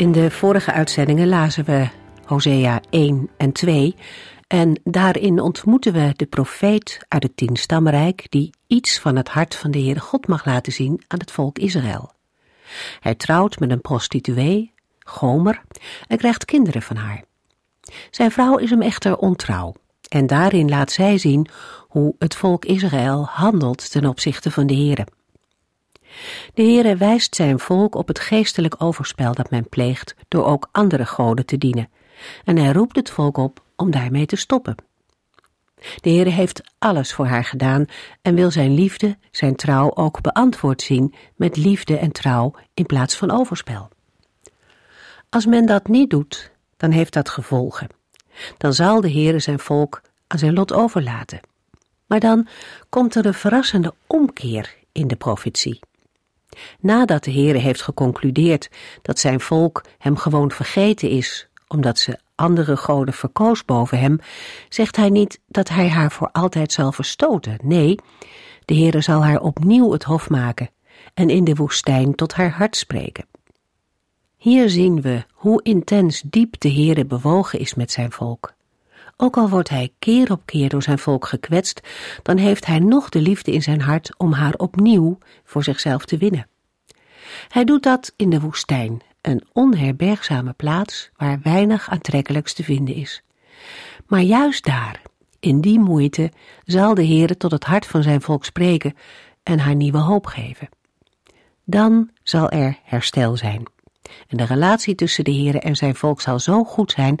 In de vorige uitzendingen lazen we Hosea 1 en 2 en daarin ontmoeten we de profeet uit het tienstammenrijk die iets van het hart van de Heere God mag laten zien aan het volk Israël. Hij trouwt met een prostituee, Gomer, en krijgt kinderen van haar. Zijn vrouw is hem echter ontrouw en daarin laat zij zien hoe het volk Israël handelt ten opzichte van de Heere. De Heere wijst zijn volk op het geestelijk overspel dat men pleegt door ook andere goden te dienen, en hij roept het volk op om daarmee te stoppen. De Heere heeft alles voor haar gedaan en wil zijn liefde, zijn trouw ook beantwoord zien met liefde en trouw in plaats van overspel. Als men dat niet doet, dan heeft dat gevolgen. Dan zal de Heere zijn volk aan zijn lot overlaten. Maar dan komt er een verrassende omkeer in de profetie. Nadat de Heere heeft geconcludeerd dat zijn volk hem gewoon vergeten is, omdat ze andere goden verkoos boven hem, zegt hij niet dat hij haar voor altijd zal verstoten. Nee, de Heere zal haar opnieuw het hof maken en in de woestijn tot haar hart spreken. Hier zien we hoe intens diep de Heere bewogen is met zijn volk. Ook al wordt hij keer op keer door zijn volk gekwetst, dan heeft hij nog de liefde in zijn hart om haar opnieuw voor zichzelf te winnen. Hij doet dat in de woestijn, een onherbergzame plaats waar weinig aantrekkelijks te vinden is. Maar juist daar, in die moeite, zal de Heere tot het hart van zijn volk spreken en haar nieuwe hoop geven. Dan zal er herstel zijn. En de relatie tussen de Heere en zijn volk zal zo goed zijn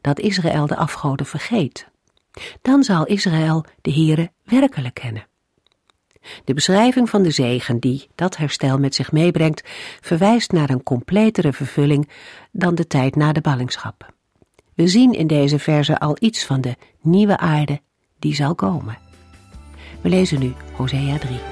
dat Israël de afgoden vergeet. Dan zal Israël de Heere werkelijk kennen. De beschrijving van de zegen die dat herstel met zich meebrengt, verwijst naar een completere vervulling dan de tijd na de ballingschap. We zien in deze verse al iets van de nieuwe aarde die zal komen. We lezen nu Hosea 3.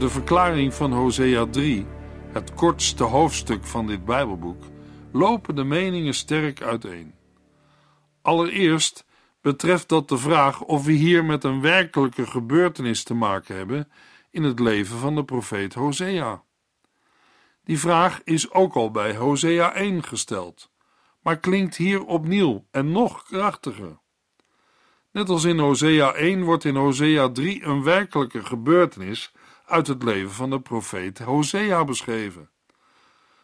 De verklaring van Hosea 3, het kortste hoofdstuk van dit Bijbelboek, lopen de meningen sterk uiteen. Allereerst betreft dat de vraag of we hier met een werkelijke gebeurtenis te maken hebben in het leven van de profeet Hosea. Die vraag is ook al bij Hosea 1 gesteld, maar klinkt hier opnieuw en nog krachtiger. Net als in Hosea 1 wordt in Hosea 3 een werkelijke gebeurtenis uit het leven van de profeet Hosea beschreven.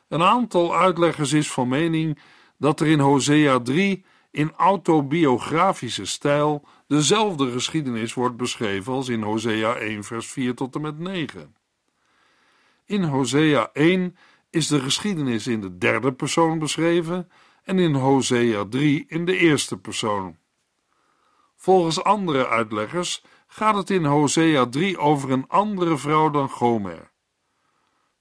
Een aantal uitleggers is van mening dat er in Hosea 3 in autobiografische stijl dezelfde geschiedenis wordt beschreven als in Hosea 1 vers 4 tot en met 9. In Hosea 1 is de geschiedenis in de derde persoon beschreven en in Hosea 3 in de eerste persoon. Volgens andere uitleggers gaat het in Hosea 3 over een andere vrouw dan Gomer.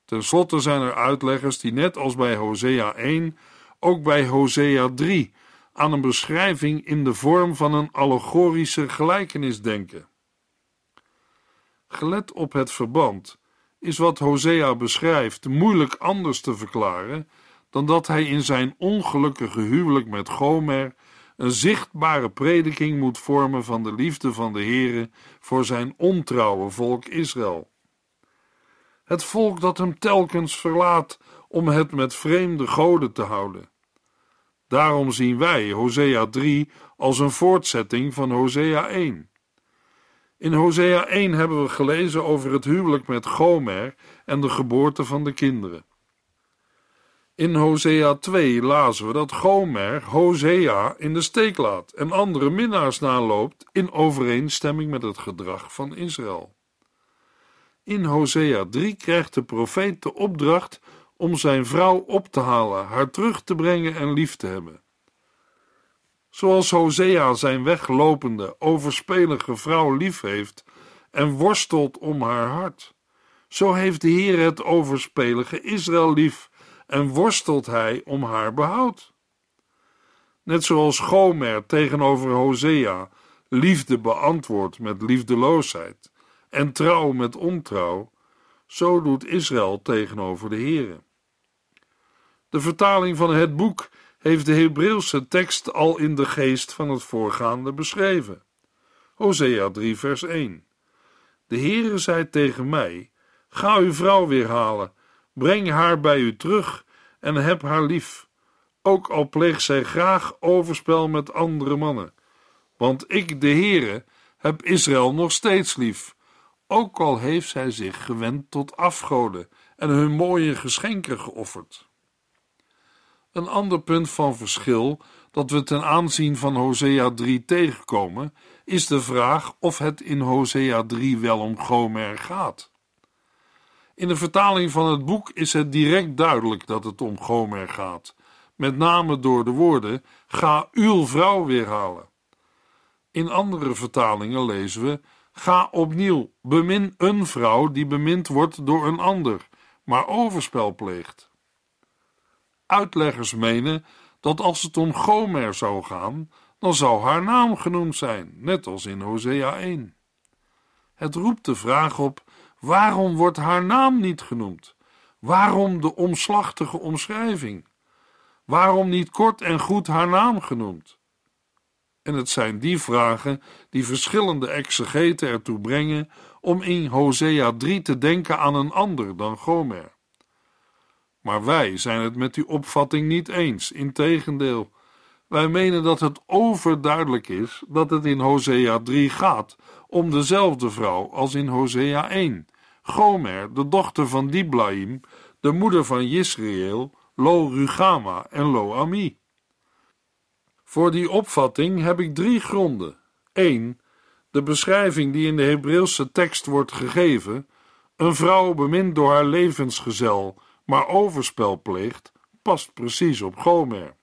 Ten slotte zijn er uitleggers die net als bij Hosea 1 ook bij Hosea 3 aan een beschrijving in de vorm van een allegorische gelijkenis denken. Gelet op het verband is wat Hosea beschrijft moeilijk anders te verklaren dan dat hij in zijn ongelukkige huwelijk met Gomer een zichtbare prediking moet vormen van de liefde van de Heere voor zijn ontrouwe volk Israël. Het volk dat hem telkens verlaat om het met vreemde goden te houden. Daarom zien wij Hosea 3 als een voortzetting van Hosea 1. In Hosea 1 hebben we gelezen over het huwelijk met Gomer en de geboorte van de kinderen. In Hosea 2 lazen we dat Gomer Hosea in de steek laat en andere minnaars naloopt in overeenstemming met het gedrag van Israël. In Hosea 3 krijgt de profeet de opdracht om zijn vrouw op te halen, haar terug te brengen en lief te hebben. Zoals Hosea zijn weglopende, overspelige vrouw lief heeft en worstelt om haar hart, zo heeft de Heer het overspelige Israël lief en worstelt hij om haar behoud. Net zoals Gomer tegenover Hosea liefde beantwoordt met liefdeloosheid en trouw met ontrouw, zo doet Israël tegenover de Heere. De vertaling van het boek heeft de Hebreeuwse tekst al in de geest van het voorgaande beschreven. Hosea 3 vers 1 De Heere zei tegen mij, ga uw vrouw weer halen, breng haar bij u terug en heb haar lief, ook al pleegt zij graag overspel met andere mannen. Want ik, de Heere, heb Israël nog steeds lief, ook al heeft zij zich gewend tot afgoden en hun mooie geschenken geofferd. Een ander punt van verschil dat we ten aanzien van Hosea 3 tegenkomen, is de vraag of het in Hosea 3 wel om Gomer gaat. In de vertaling van het boek is het direct duidelijk dat het om Gomer gaat, met name door de woorden: Ga uw vrouw weerhalen. In andere vertalingen lezen we: Ga opnieuw, bemin een vrouw die bemind wordt door een ander, maar overspel pleegt. Uitleggers menen dat als het om Gomer zou gaan, dan zou haar naam genoemd zijn, net als in Hosea 1. Het roept de vraag op: waarom wordt haar naam niet genoemd? Waarom de omslachtige omschrijving? Waarom niet kort en goed haar naam genoemd? En het zijn die vragen die verschillende exegeten ertoe brengen om in Hosea 3 te denken aan een ander dan Gomer. Maar wij zijn het met die opvatting niet eens, integendeel. Wij menen dat het overduidelijk is dat het in Hosea 3 gaat om dezelfde vrouw als in Hosea 1. Gomer, de dochter van Diblaim, de moeder van Jisrael, Lo Rugama en Lo Ami. Voor die opvatting heb ik drie gronden. 1. De beschrijving die in de Hebreeuwse tekst wordt gegeven: een vrouw bemind door haar levensgezel maar overspel pleegt, past precies op Gomer.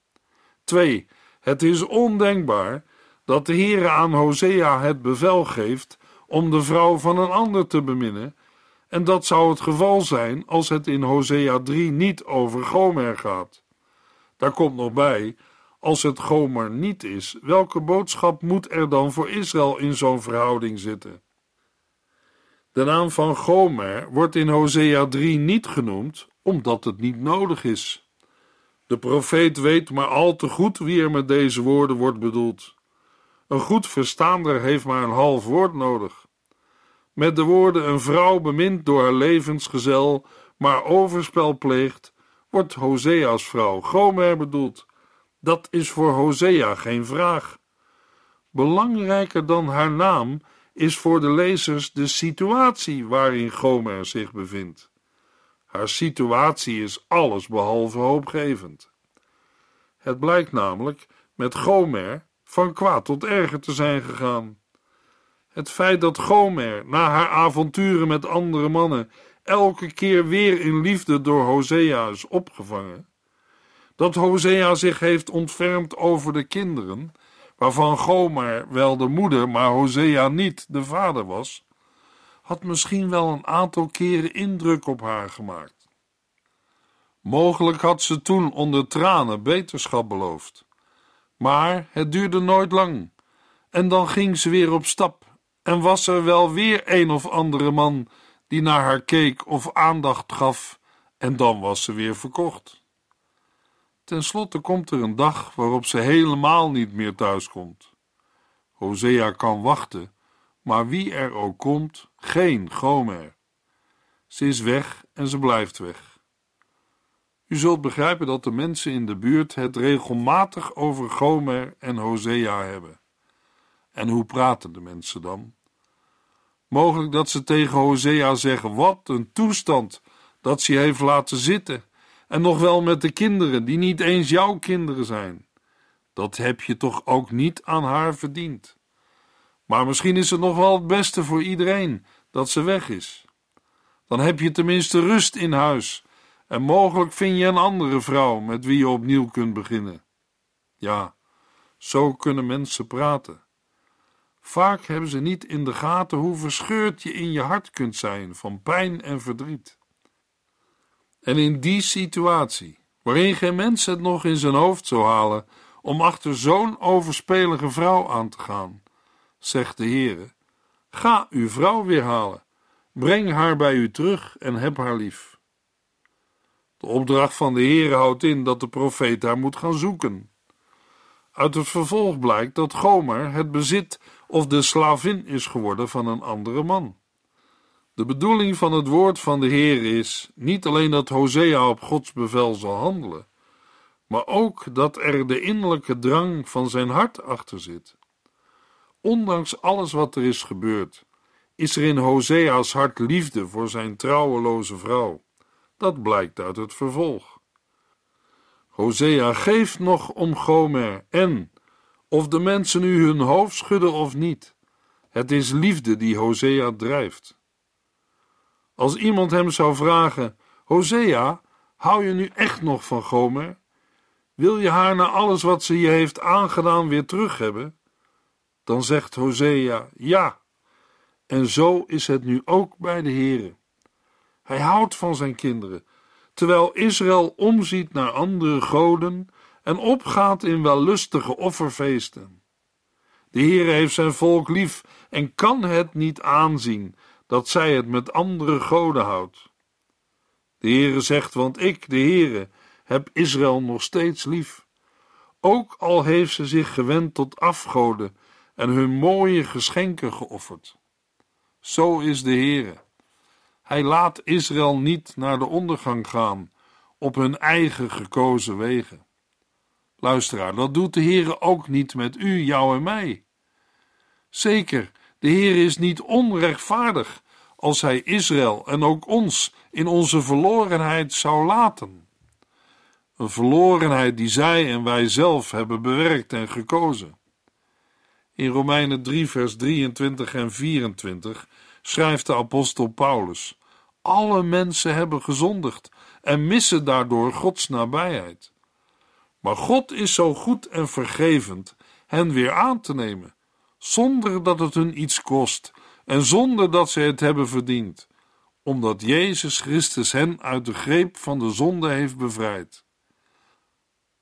2. Het is ondenkbaar dat de Heere aan Hosea het bevel geeft om de vrouw van een ander te beminnen, en dat zou het geval zijn als het in Hosea 3 niet over Gomer gaat. Daar komt nog bij, als het Gomer niet is, welke boodschap moet er dan voor Israël in zo'n verhouding zitten? De naam van Gomer wordt in Hosea 3 niet genoemd, omdat het niet nodig is. De profeet weet maar al te goed wie er met deze woorden wordt bedoeld. Een goed verstaander heeft maar een half woord nodig. Met de woorden een vrouw bemint door haar levensgezel, maar overspel pleegt, wordt Hosea's vrouw Gomer bedoeld. Dat is voor Hosea geen vraag. Belangrijker dan haar naam is voor de lezers de situatie waarin Gomer zich bevindt. Haar situatie is alles behalve hoopgevend. Het blijkt namelijk met Gomer van kwaad tot erger te zijn gegaan. Het feit dat Gomer na haar avonturen met andere mannen elke keer weer in liefde door Hosea is opgevangen, dat Hosea zich heeft ontfermd over de kinderen, waarvan Gomer wel de moeder, maar Hosea niet de vader was, had misschien wel een aantal keren indruk op haar gemaakt. Mogelijk had ze toen onder tranen beterschap beloofd. Maar het duurde nooit lang. En dan ging ze weer op stap. En was er wel weer een of andere man die naar haar keek of aandacht gaf. En dan was ze weer verkocht. Ten slotte komt er een dag waarop ze helemaal niet meer thuiskomt. Hosea kan wachten, maar wie er ook komt, geen Gomer. Ze is weg en ze blijft weg. U zult begrijpen dat de mensen in de buurt het regelmatig over Gomer en Hosea hebben. En hoe praten de mensen dan? Mogelijk dat ze tegen Hosea zeggen: Wat een toestand dat ze heeft laten zitten. En nog wel met de kinderen, die niet eens jouw kinderen zijn. Dat heb je toch ook niet aan haar verdiend. Maar misschien is het nog wel het beste voor iedereen dat ze weg is. Dan heb je tenminste rust in huis en mogelijk vind je een andere vrouw met wie je opnieuw kunt beginnen. Ja, zo kunnen mensen praten. Vaak hebben ze niet in de gaten hoe verscheurd je in je hart kunt zijn van pijn en verdriet. En in die situatie, waarin geen mens het nog in zijn hoofd zou halen om achter zo'n overspelige vrouw aan te gaan, zegt de Heere: Ga uw vrouw weer halen, breng haar bij u terug en heb haar lief. De opdracht van de Heere houdt in dat de profeet haar moet gaan zoeken. Uit het vervolg blijkt dat Gomer het bezit of de slavin is geworden van een andere man. De bedoeling van het woord van de Heer is niet alleen dat Hosea op Gods bevel zal handelen, maar ook dat er de innerlijke drang van zijn hart achter zit. Ondanks alles wat er is gebeurd, is er in Hosea's hart liefde voor zijn trouweloze vrouw. Dat blijkt uit het vervolg. Hosea geeft nog om Gomer en, of de mensen nu hun hoofd schudden of niet, het is liefde die Hosea drijft. Als iemand hem zou vragen: Hosea, hou je nu echt nog van Gomer? Wil je haar na alles wat ze je heeft aangedaan weer terug hebben? Dan zegt Hosea: Ja. En zo is het nu ook bij de Heere. Hij houdt van zijn kinderen, terwijl Israël omziet naar andere goden en opgaat in wellustige offerfeesten. De Heere heeft zijn volk lief en kan het niet aanzien dat zij het met andere goden houdt. De Heere zegt, want ik, de Heere, heb Israël nog steeds lief. Ook al heeft ze zich gewend tot afgoden en hun mooie geschenken geofferd. Zo is de Heere. Hij laat Israël niet naar de ondergang gaan op hun eigen gekozen wegen. Luisteraar, dat doet de Heere ook niet met u, jou en mij. Zeker, de Heer is niet onrechtvaardig als hij Israël en ook ons in onze verlorenheid zou laten. Een verlorenheid die zij en wij zelf hebben bewerkt en gekozen. In Romeinen 3, vers 23 en 24 schrijft de apostel Paulus: Alle mensen hebben gezondigd en missen daardoor Gods nabijheid. Maar God is zo goed en vergevend hen weer aan te nemen, zonder dat het hun iets kost en zonder dat ze het hebben verdiend, omdat Jezus Christus hen uit de greep van de zonde heeft bevrijd.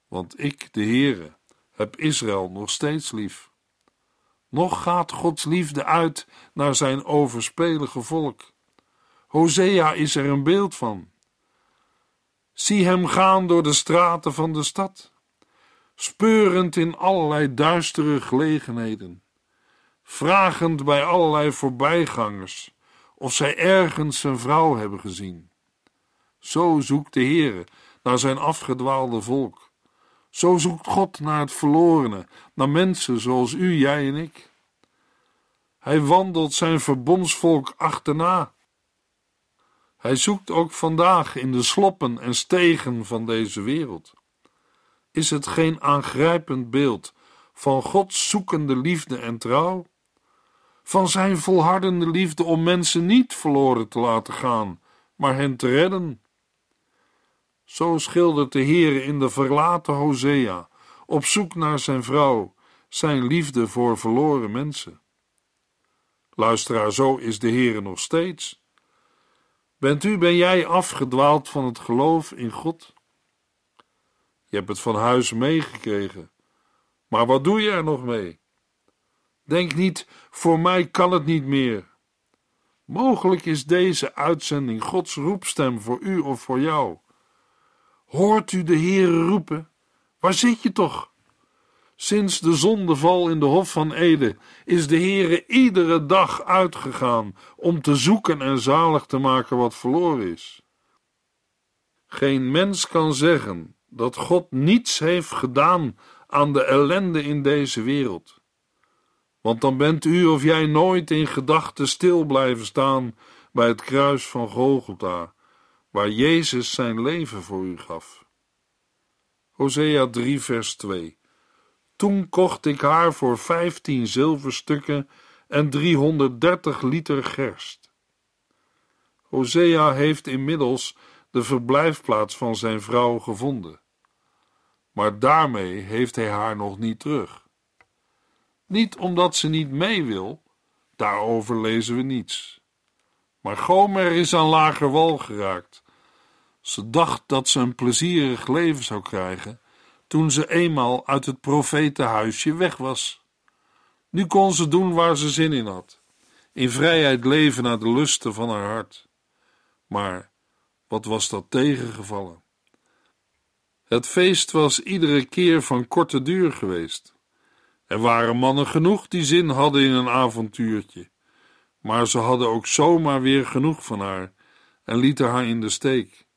Want ik, de Heere, heb Israël nog steeds lief. Nog gaat Gods liefde uit naar zijn overspelige volk. Hosea is er een beeld van. Zie hem gaan door de straten van de stad, speurend in allerlei duistere gelegenheden vragend bij allerlei voorbijgangers of zij ergens zijn vrouw hebben gezien. Zo zoekt de Heere naar zijn afgedwaalde volk. Zo zoekt God naar het verlorene, naar mensen zoals u, jij en ik. Hij wandelt zijn verbondsvolk achterna. Hij zoekt ook vandaag in de sloppen en stegen van deze wereld. Is het geen aangrijpend beeld van Gods zoekende liefde en trouw? van zijn volhardende liefde om mensen niet verloren te laten gaan, maar hen te redden. Zo schildert de Heer in de verlaten Hosea, op zoek naar zijn vrouw, zijn liefde voor verloren mensen. Luisteraar, zo is de Heer nog steeds. Bent u, ben jij afgedwaald van het geloof in God? Je hebt het van huis meegekregen, maar wat doe je er nog mee? Denk niet, voor mij kan het niet meer. Mogelijk is deze uitzending Gods roepstem voor u of voor jou. Hoort u de Heere roepen? Waar zit je toch? Sinds de zondeval in de Hof van Ede is de Heere iedere dag uitgegaan om te zoeken en zalig te maken wat verloren is. Geen mens kan zeggen dat God niets heeft gedaan aan de ellende in deze wereld. Want dan bent u of jij nooit in gedachten stil blijven staan bij het kruis van Golgotha, waar Jezus zijn leven voor u gaf. Hosea 3, vers 2. Toen kocht ik haar voor vijftien zilverstukken en 330 liter gerst. Hosea heeft inmiddels de verblijfplaats van zijn vrouw gevonden. Maar daarmee heeft hij haar nog niet terug. Niet omdat ze niet mee wil, daarover lezen we niets. Maar Gomer is aan lager wal geraakt. Ze dacht dat ze een plezierig leven zou krijgen toen ze eenmaal uit het profetenhuisje weg was. Nu kon ze doen waar ze zin in had, in vrijheid leven naar de lusten van haar hart. Maar wat was dat tegengevallen? Het feest was iedere keer van korte duur geweest. Er waren mannen genoeg die zin hadden in een avontuurtje, maar ze hadden ook zomaar weer genoeg van haar en lieten haar in de steek.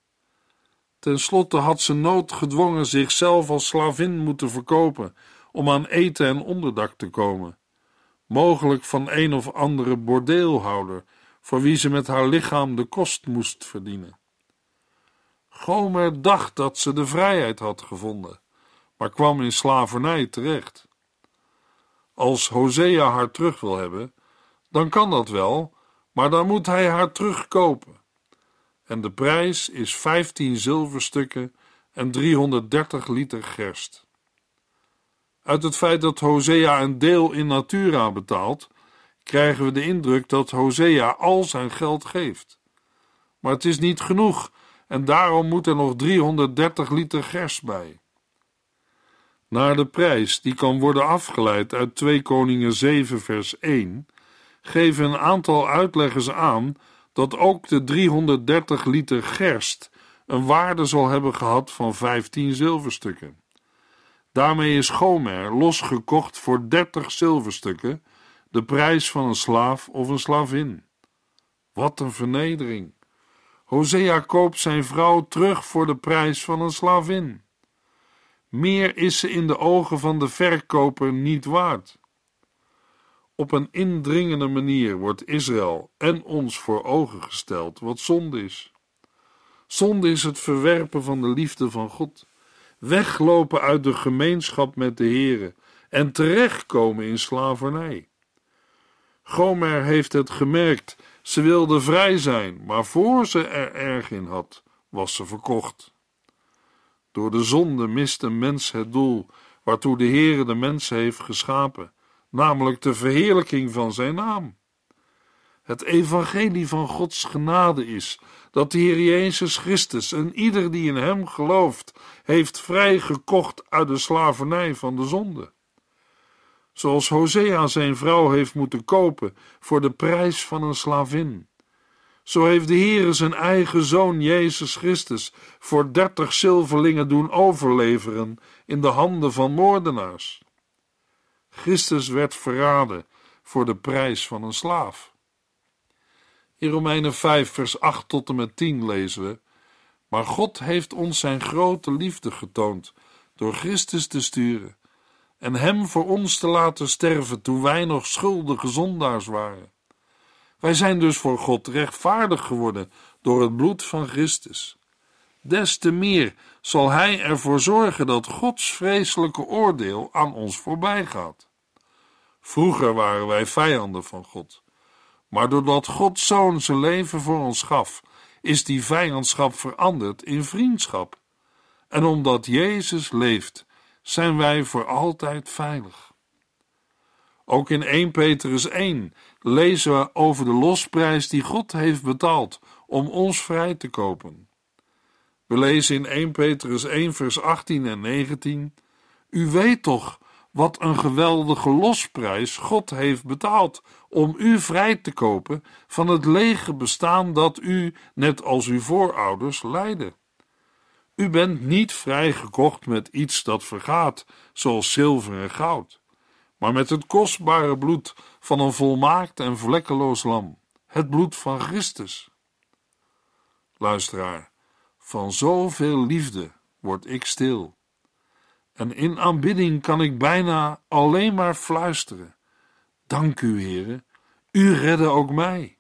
Ten slotte had ze noodgedwongen zichzelf als slavin moeten verkopen om aan eten en onderdak te komen, mogelijk van een of andere bordeelhouder voor wie ze met haar lichaam de kost moest verdienen. Gomer dacht dat ze de vrijheid had gevonden, maar kwam in slavernij terecht. Als Hosea haar terug wil hebben, dan kan dat wel, maar dan moet hij haar terugkopen. En de prijs is 15 zilverstukken en 330 liter gerst. Uit het feit dat Hosea een deel in natura betaalt, krijgen we de indruk dat Hosea al zijn geld geeft. Maar het is niet genoeg en daarom moet er nog 330 liter gerst bij. Naar de prijs die kan worden afgeleid uit 2 Koningen 7 vers 1 geven een aantal uitleggers aan dat ook de 330 liter gerst een waarde zal hebben gehad van 15 zilverstukken. Daarmee is Gomer losgekocht voor 30 zilverstukken, de prijs van een slaaf of een slavin. Wat een vernedering! Hosea koopt zijn vrouw terug voor de prijs van een slavin. Meer is ze in de ogen van de verkoper niet waard. Op een indringende manier wordt Israël en ons voor ogen gesteld wat zonde is. Zonde is het verwerpen van de liefde van God, weglopen uit de gemeenschap met de Here en terechtkomen in slavernij. Gomer heeft het gemerkt, ze wilde vrij zijn, maar voor ze er erg in had, was ze verkocht. Door de zonde mist een mens het doel waartoe de Heere de mens heeft geschapen, namelijk de verheerlijking van zijn naam. Het evangelie van Gods genade is dat de Heer Jezus Christus en ieder die in hem gelooft, heeft vrijgekocht uit de slavernij van de zonde. Zoals Hosea zijn vrouw heeft moeten kopen voor de prijs van een slavin. Zo heeft de Heere zijn eigen zoon Jezus Christus voor dertig zilverlingen doen overleveren in de handen van moordenaars. Christus werd verraden voor de prijs van een slaaf. In Romeinen 5, vers 8 tot en met 10 lezen we: Maar God heeft ons zijn grote liefde getoond door Christus te sturen en hem voor ons te laten sterven toen wij nog schuldige zondaars waren. Wij zijn dus voor God rechtvaardig geworden door het bloed van Christus. Des te meer zal Hij ervoor zorgen dat Gods vreselijke oordeel aan ons voorbij gaat. Vroeger waren wij vijanden van God, maar doordat Gods Zoon zijn leven voor ons gaf, is die vijandschap veranderd in vriendschap. En omdat Jezus leeft, zijn wij voor altijd veilig. Ook in 1 Petrus 1 lezen we over de losprijs die God heeft betaald om ons vrij te kopen. We lezen in 1 Petrus 1, vers 18 en 19: U weet toch wat een geweldige losprijs God heeft betaald om u vrij te kopen van het lege bestaan dat u, net als uw voorouders, leidde. U bent niet vrijgekocht met iets dat vergaat, zoals zilver en goud, maar met het kostbare bloed van een volmaakt en vlekkeloos lam, het bloed van Christus. Luisteraar, Van zoveel liefde word ik stil. En in aanbidding kan ik bijna alleen maar fluisteren. Dank u, heren, u redde ook mij.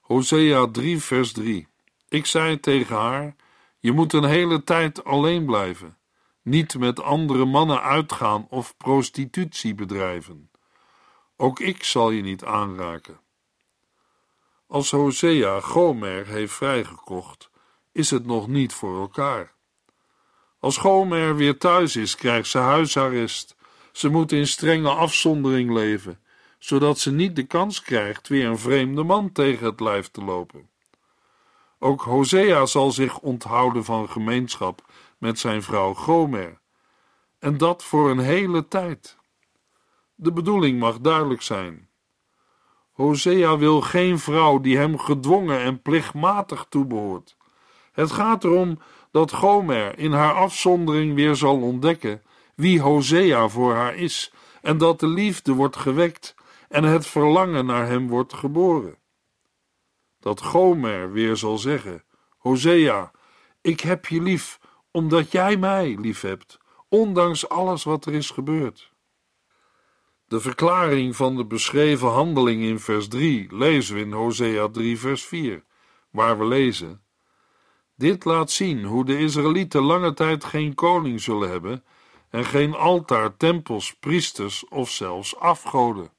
Hosea 3, vers 3. Ik zei tegen haar: Je moet een hele tijd alleen blijven, niet met andere mannen uitgaan of prostitutie bedrijven. Ook ik zal je niet aanraken. Als Hosea Gomer heeft vrijgekocht, is het nog niet voor elkaar. Als Gomer weer thuis is, krijgt ze huisarrest. Ze moet in strenge afzondering leven, zodat ze niet de kans krijgt weer een vreemde man tegen het lijf te lopen. Ook Hosea zal zich onthouden van gemeenschap met zijn vrouw Gomer, en dat voor een hele tijd. De bedoeling mag duidelijk zijn. Hosea wil geen vrouw die hem gedwongen en plichtmatig toebehoort. Het gaat erom dat Gomer in haar afzondering weer zal ontdekken wie Hosea voor haar is en dat de liefde wordt gewekt en het verlangen naar hem wordt geboren. Dat Gomer weer zal zeggen: Hosea, ik heb je lief omdat jij mij lief hebt, ondanks alles wat er is gebeurd. De verklaring van de beschreven handeling in vers 3 lezen we in Hosea 3, vers 4, waar we lezen: Dit laat zien hoe de Israëlieten lange tijd geen koning zullen hebben en geen altaar, tempels, priesters of zelfs afgoden.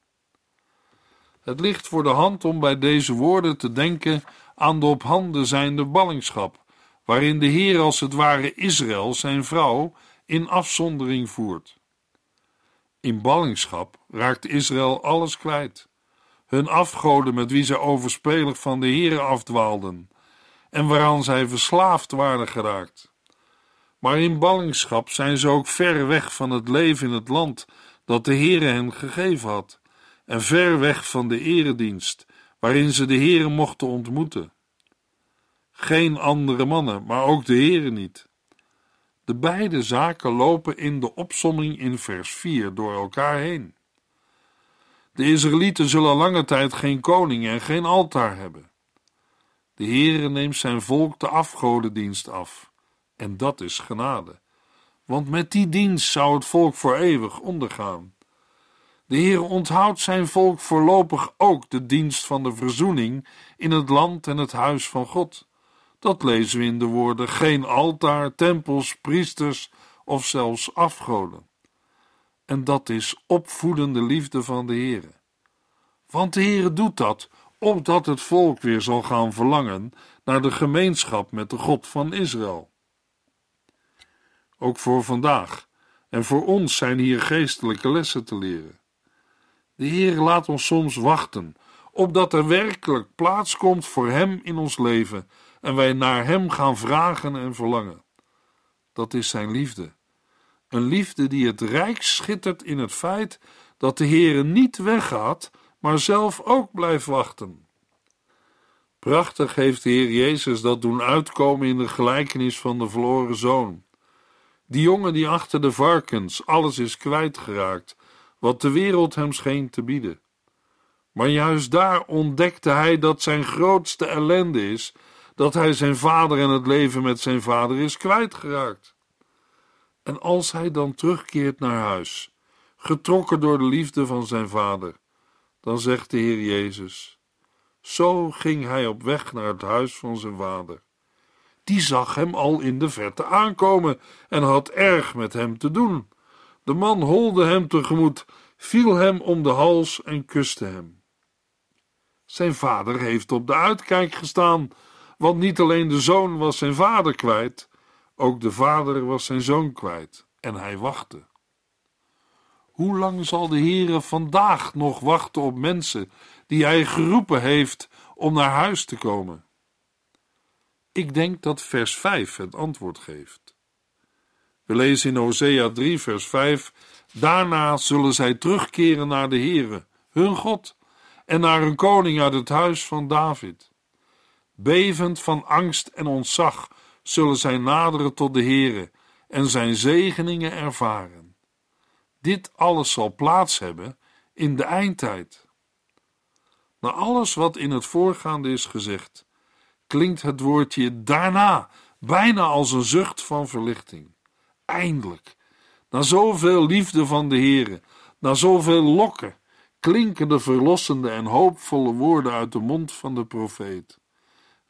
Het ligt voor de hand om bij deze woorden te denken aan de op handen zijnde ballingschap, waarin de Heer als het ware Israël zijn vrouw in afzondering voert. In ballingschap raakt Israël alles kwijt. Hun afgoden met wie zij overspelig van de Heere afdwaalden en waaraan zij verslaafd waren geraakt. Maar in ballingschap zijn ze ook ver weg van het leven in het land dat de Heere hen gegeven had en ver weg van de eredienst waarin ze de Heere mochten ontmoeten. Geen andere mannen, maar ook de Heere niet. De beide zaken lopen in de opsomming in vers 4 door elkaar heen. De Israëlieten zullen lange tijd geen koning en geen altaar hebben. De Heere neemt zijn volk de afgodendienst af, en dat is genade, want met die dienst zou het volk voor eeuwig ondergaan. De Heere onthoudt zijn volk voorlopig ook de dienst van de verzoening in het land en het huis van God. Dat lezen we in de woorden geen altaar, tempels, priesters of zelfs afgoden. En dat is opvoedende liefde van de Heere. Want de Heere doet dat opdat het volk weer zal gaan verlangen naar de gemeenschap met de God van Israël. Ook voor vandaag en voor ons zijn hier geestelijke lessen te leren. De Heer laat ons soms wachten, opdat er werkelijk plaats komt voor Hem in ons leven en wij naar Hem gaan vragen en verlangen. Dat is Zijn liefde. Een liefde die het rijk schittert in het feit dat de Heer niet weggaat, maar zelf ook blijft wachten. Prachtig heeft de Heer Jezus dat doen uitkomen in de gelijkenis van de verloren zoon. Die jongen die achter de varkens alles is kwijtgeraakt wat de wereld hem scheen te bieden. Maar juist daar ontdekte hij dat zijn grootste ellende is dat hij zijn vader en het leven met zijn vader is kwijtgeraakt. En als hij dan terugkeert naar huis, getrokken door de liefde van zijn vader, dan zegt de Heer Jezus: Zo ging hij op weg naar het huis van zijn vader. Die zag hem al in de verte aankomen en had erg met hem te doen. De man holde hem tegemoet, viel hem om de hals en kuste hem. Zijn vader heeft op de uitkijk gestaan, want niet alleen de zoon was zijn vader kwijt, ook de vader was zijn zoon kwijt en hij wachtte. Hoe lang zal de Heere vandaag nog wachten op mensen die hij geroepen heeft om naar huis te komen? Ik denk dat vers 5 het antwoord geeft. We lezen in Hosea 3, vers 5: Daarna zullen zij terugkeren naar de Heere, hun God, en naar hun koning uit het huis van David. Bevend van angst en ontzag zullen zij naderen tot de Heere en zijn zegeningen ervaren. Dit alles zal plaats hebben in de eindtijd. Na alles wat in het voorgaande is gezegd, klinkt het woordje daarna bijna als een zucht van verlichting. Eindelijk, na zoveel liefde van de Heere, na zoveel lokken, klinken de verlossende en hoopvolle woorden uit de mond van de profeet.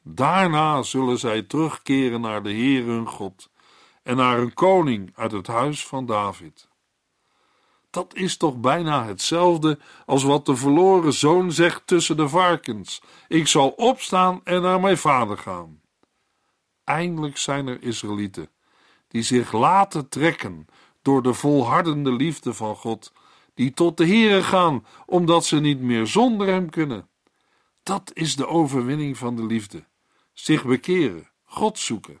Daarna zullen zij terugkeren naar de Heer hun God en naar een koning uit het huis van David. Dat is toch bijna hetzelfde als wat de verloren zoon zegt tussen de varkens: Ik zal opstaan en naar mijn vader gaan. Eindelijk zijn er Israëlieten die zich laten trekken door de volhardende liefde van God, die tot de Heere gaan omdat ze niet meer zonder hem kunnen. Dat is de overwinning van de liefde. Zich bekeren, God zoeken.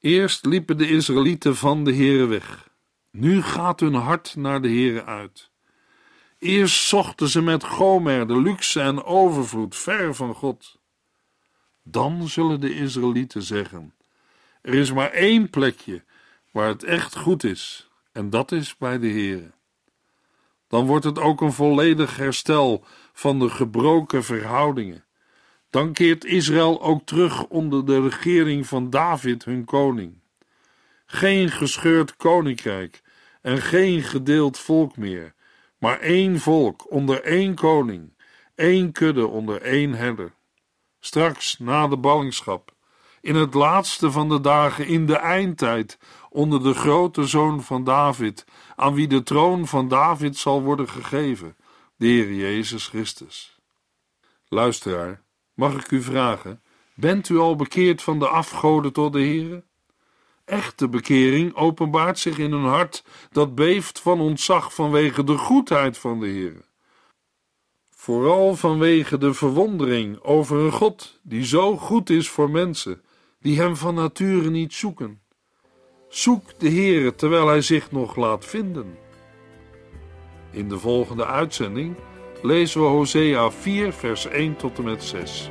Eerst liepen de Israëlieten van de Heere weg. Nu gaat hun hart naar de Heere uit. Eerst zochten ze met Gomer de luxe en overvloed ver van God. Dan zullen de Israëlieten zeggen: Er is maar één plekje waar het echt goed is, en dat is bij de Heere. Dan wordt het ook een volledig herstel van de gebroken verhoudingen. Dan keert Israël ook terug onder de regering van David, hun koning. Geen gescheurd koninkrijk en geen gedeeld volk meer, maar één volk onder één koning, één kudde onder één herder. Straks na de ballingschap, in het laatste van de dagen, in de eindtijd, onder de grote zoon van David, aan wie de troon van David zal worden gegeven, de Heer Jezus Christus. Luisteraar, mag ik u vragen, bent u al bekeerd van de afgoden tot de Heere? Echte bekering openbaart zich in een hart dat beeft van ontzag vanwege de goedheid van de Heer. Vooral vanwege de verwondering over een God die zo goed is voor mensen die hem van nature niet zoeken. Zoek de Heere terwijl hij zich nog laat vinden. In de volgende uitzending lezen we Hosea 4, vers 1 tot en met 6.